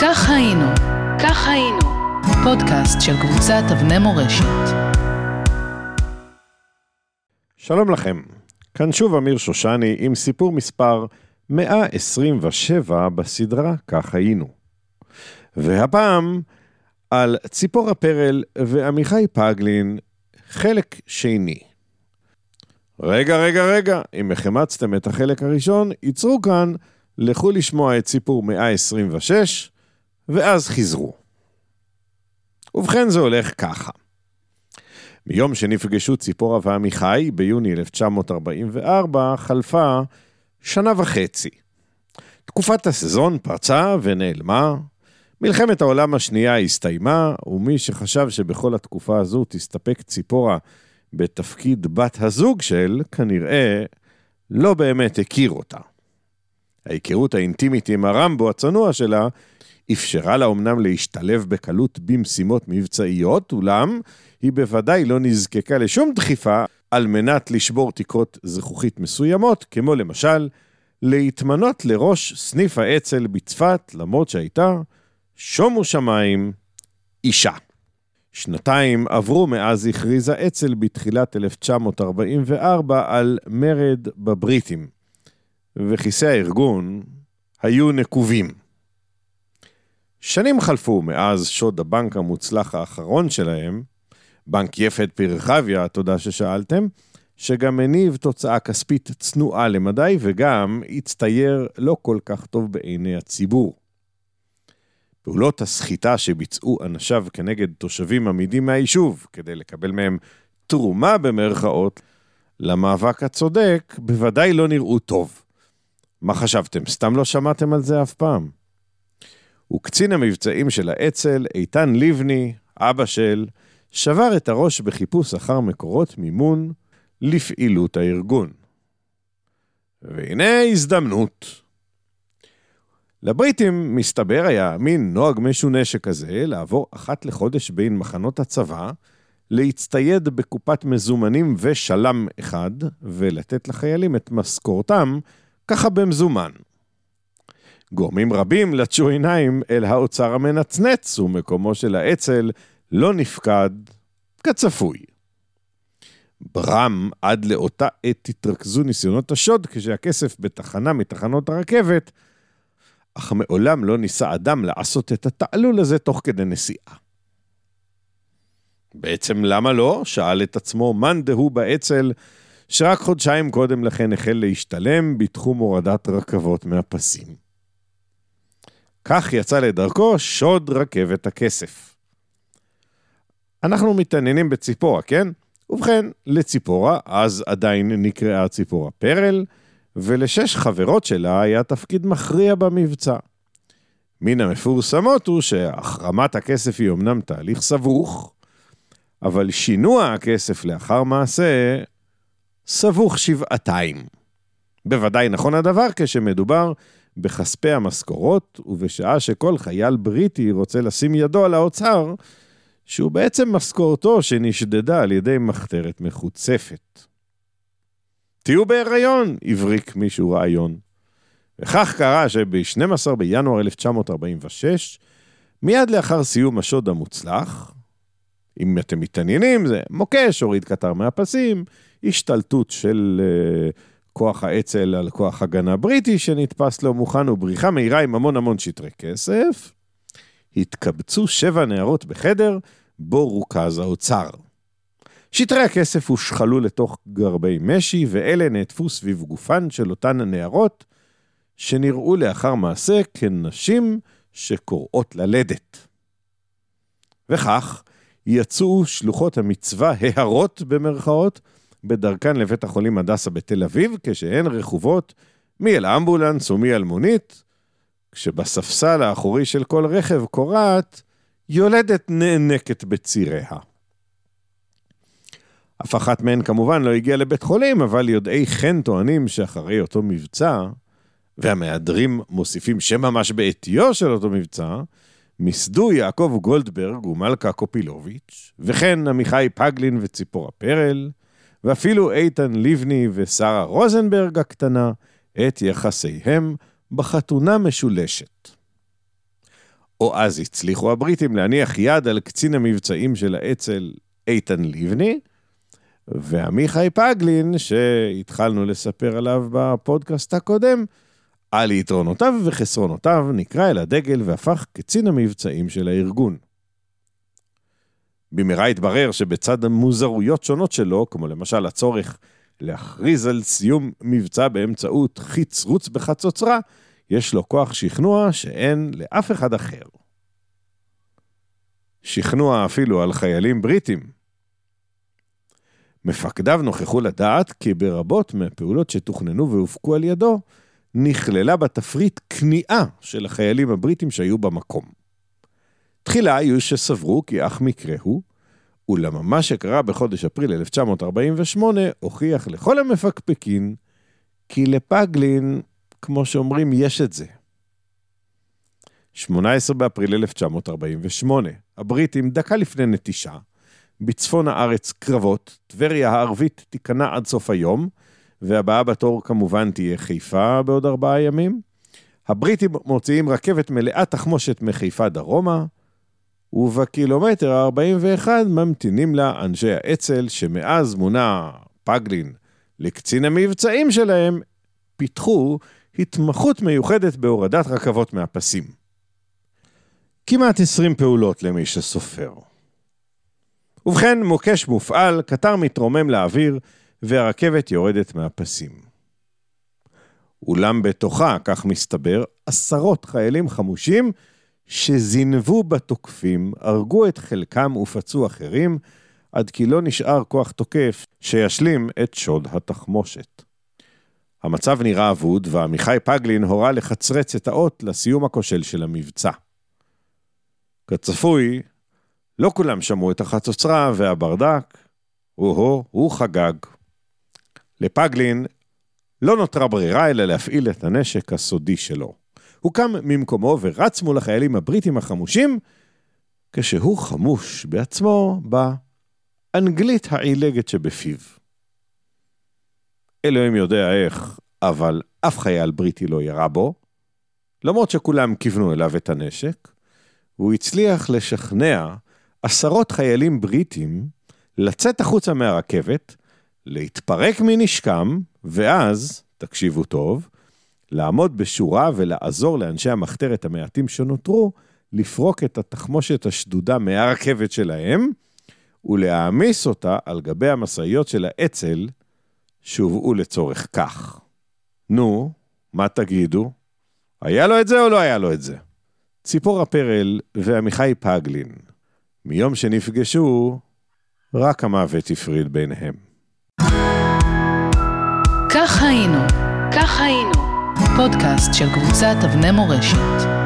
כך היינו, כך היינו, פודקאסט של קבוצת אבני מורשת. שלום לכם, כאן שוב אמיר שושני עם סיפור מספר 127 בסדרה כך היינו. והפעם על ציפורה פרל ועמיחי פגלין, חלק שני. רגע, רגע, רגע, אם החמצתם את החלק הראשון, ייצרו כאן, לכו לשמוע את סיפור 126, ואז חזרו. ובכן זה הולך ככה. מיום שנפגשו ציפורה ועמיחי, ביוני 1944, חלפה שנה וחצי. תקופת הסזון פרצה ונעלמה, מלחמת העולם השנייה הסתיימה, ומי שחשב שבכל התקופה הזו תסתפק ציפורה בתפקיד בת הזוג של, כנראה לא באמת הכיר אותה. ההיכרות האינטימית עם הרמבו הצנוע שלה אפשרה לה אמנם להשתלב בקלות במשימות מבצעיות, אולם היא בוודאי לא נזקקה לשום דחיפה על מנת לשבור תקרות זכוכית מסוימות, כמו למשל, להתמנות לראש סניף האצ"ל בצפת, למרות שהייתה, שומו שמיים, אישה. שנתיים עברו מאז הכריזה אצ"ל בתחילת 1944 על מרד בבריטים, וכיסי הארגון היו נקובים. שנים חלפו מאז שוד הבנק המוצלח האחרון שלהם, בנק יפת פרחביה, תודה ששאלתם, שגם הניב תוצאה כספית צנועה למדי וגם הצטייר לא כל כך טוב בעיני הציבור. פעולות הסחיטה שביצעו אנשיו כנגד תושבים עמידים מהיישוב, כדי לקבל מהם תרומה במרכאות, למאבק הצודק, בוודאי לא נראו טוב. מה חשבתם, סתם לא שמעתם על זה אף פעם? וקצין המבצעים של האצ"ל, איתן לבני, אבא של, שבר את הראש בחיפוש אחר מקורות מימון לפעילות הארגון. והנה הזדמנות. לבריטים, מסתבר, היה מין נוהג משונה שכזה, לעבור אחת לחודש בין מחנות הצבא, להצטייד בקופת מזומנים ושלם אחד, ולתת לחיילים את משכורתם, ככה במזומן. גורמים רבים לטשו עיניים אל האוצר המנצנץ, ומקומו של האצ"ל לא נפקד כצפוי. ברם, עד לאותה עת התרכזו ניסיונות השוד, כשהכסף בתחנה מתחנות הרכבת אך מעולם לא ניסה אדם לעשות את התעלול הזה תוך כדי נסיעה. בעצם למה לא? שאל את עצמו מאן דהוא באצ"ל, שרק חודשיים קודם לכן החל להשתלם בתחום הורדת רכבות מהפסים. כך יצא לדרכו שוד רכבת הכסף. אנחנו מתעניינים בציפורה, כן? ובכן, לציפורה, אז עדיין נקראה ציפורה פרל, ולשש חברות שלה היה תפקיד מכריע במבצע. מן המפורסמות הוא שהחרמת הכסף היא אמנם תהליך סבוך, אבל שינוע הכסף לאחר מעשה סבוך שבעתיים. בוודאי נכון הדבר כשמדובר בכספי המשכורות, ובשעה שכל חייל בריטי רוצה לשים ידו על האוצר, שהוא בעצם משכורתו שנשדדה על ידי מחתרת מחוצפת. תהיו בהיריון, הבריק מישהו רעיון. וכך קרה שב-12 בינואר 1946, מיד לאחר סיום השוד המוצלח, אם אתם מתעניינים, זה מוקש, הוריד קטר מהפסים, השתלטות של uh, כוח האצ"ל על כוח הגנה בריטי שנתפס לא מוכן ובריחה מהירה עם המון המון שטרי כסף. התקבצו שבע נערות בחדר, בו רוכז האוצר. שטרי הכסף הושחלו לתוך גרבי משי, ואלה נעטפו סביב גופן של אותן הנערות, שנראו לאחר מעשה כנשים שקוראות ללדת. וכך יצאו שלוחות המצווה ההרות במרכאות, בדרכן לבית החולים הדסה בתל אביב, כשהן רכובות מי אל אמבולנס ומי אל מונית, כשבספסל האחורי של כל רכב קורעת יולדת נאנקת בציריה. אף אחת מהן כמובן לא הגיעה לבית חולים, אבל יודעי חן טוענים שאחרי אותו מבצע, והמהדרים מוסיפים שממש בעטיו של אותו מבצע, מיסדו יעקב גולדברג ומלכה קופילוביץ', וכן עמיחי פגלין וציפורה פרל, ואפילו איתן לבני ושרה רוזנברג הקטנה, את יחסיהם בחתונה משולשת. או אז הצליחו הבריטים להניח יד על קצין המבצעים של האצ"ל, איתן לבני, ועמיחי פגלין, שהתחלנו לספר עליו בפודקאסט הקודם, על יתרונותיו וחסרונותיו, נקרא אל הדגל והפך קצין המבצעים של הארגון. במהרה התברר שבצד המוזרויות שונות שלו, כמו למשל הצורך להכריז על סיום מבצע באמצעות חיץ רוץ בחצוצרה, יש לו כוח שכנוע שאין לאף אחד אחר. שכנוע אפילו על חיילים בריטים. מפקדיו נוכחו לדעת כי ברבות מהפעולות שתוכננו והופקו על ידו, נכללה בתפריט כניעה של החיילים הבריטים שהיו במקום. תחילה היו שסברו כי אך מקרה הוא, אולם מה שקרה בחודש אפריל 1948 הוכיח לכל המפקפקים כי לפגלין, כמו שאומרים, יש את זה. 18 באפריל 1948, הבריטים, דקה לפני נטישה, בצפון הארץ קרבות, טבריה הערבית תיכנע עד סוף היום, והבאה בתור כמובן תהיה חיפה בעוד ארבעה ימים. הבריטים מוציאים רכבת מלאה תחמושת מחיפה דרומה, ובקילומטר ה-41 ממתינים לה אנשי האצ"ל, שמאז מונה פגלין לקצין המבצעים שלהם, פיתחו התמחות מיוחדת בהורדת רכבות מהפסים. כמעט 20 פעולות למי שסופר. ובכן, מוקש מופעל, קטר מתרומם לאוויר, והרכבת יורדת מהפסים. אולם בתוכה, כך מסתבר, עשרות חיילים חמושים שזינבו בתוקפים, הרגו את חלקם ופצעו אחרים, עד כי לא נשאר כוח תוקף שישלים את שוד התחמושת. המצב נראה אבוד, ועמיחי פגלין הורה לחצרץ את האות לסיום הכושל של המבצע. כצפוי, לא כולם שמעו את החצוצרה והברדק, או-הו, הוא חגג. לפגלין לא נותרה ברירה אלא להפעיל את הנשק הסודי שלו. הוא קם ממקומו ורץ מול החיילים הבריטים החמושים, כשהוא חמוש בעצמו באנגלית העילגת שבפיו. אלוהים יודע איך, אבל אף חייל בריטי לא ירה בו, למרות שכולם כיוונו אליו את הנשק, והוא הצליח לשכנע עשרות חיילים בריטים לצאת החוצה מהרכבת, להתפרק מנשקם, ואז, תקשיבו טוב, לעמוד בשורה ולעזור לאנשי המחתרת המעטים שנותרו, לפרוק את התחמושת השדודה מהרכבת שלהם, ולהעמיס אותה על גבי המשאיות של האצ"ל שהובאו לצורך כך. נו, מה תגידו? היה לו את זה או לא היה לו את זה? ציפור הפרל ועמיחי פגלין, מיום שנפגשו, רק המוות הפריד ביניהם. כך היינו, כך היינו, פודקאסט של קבוצת אבני מורשת.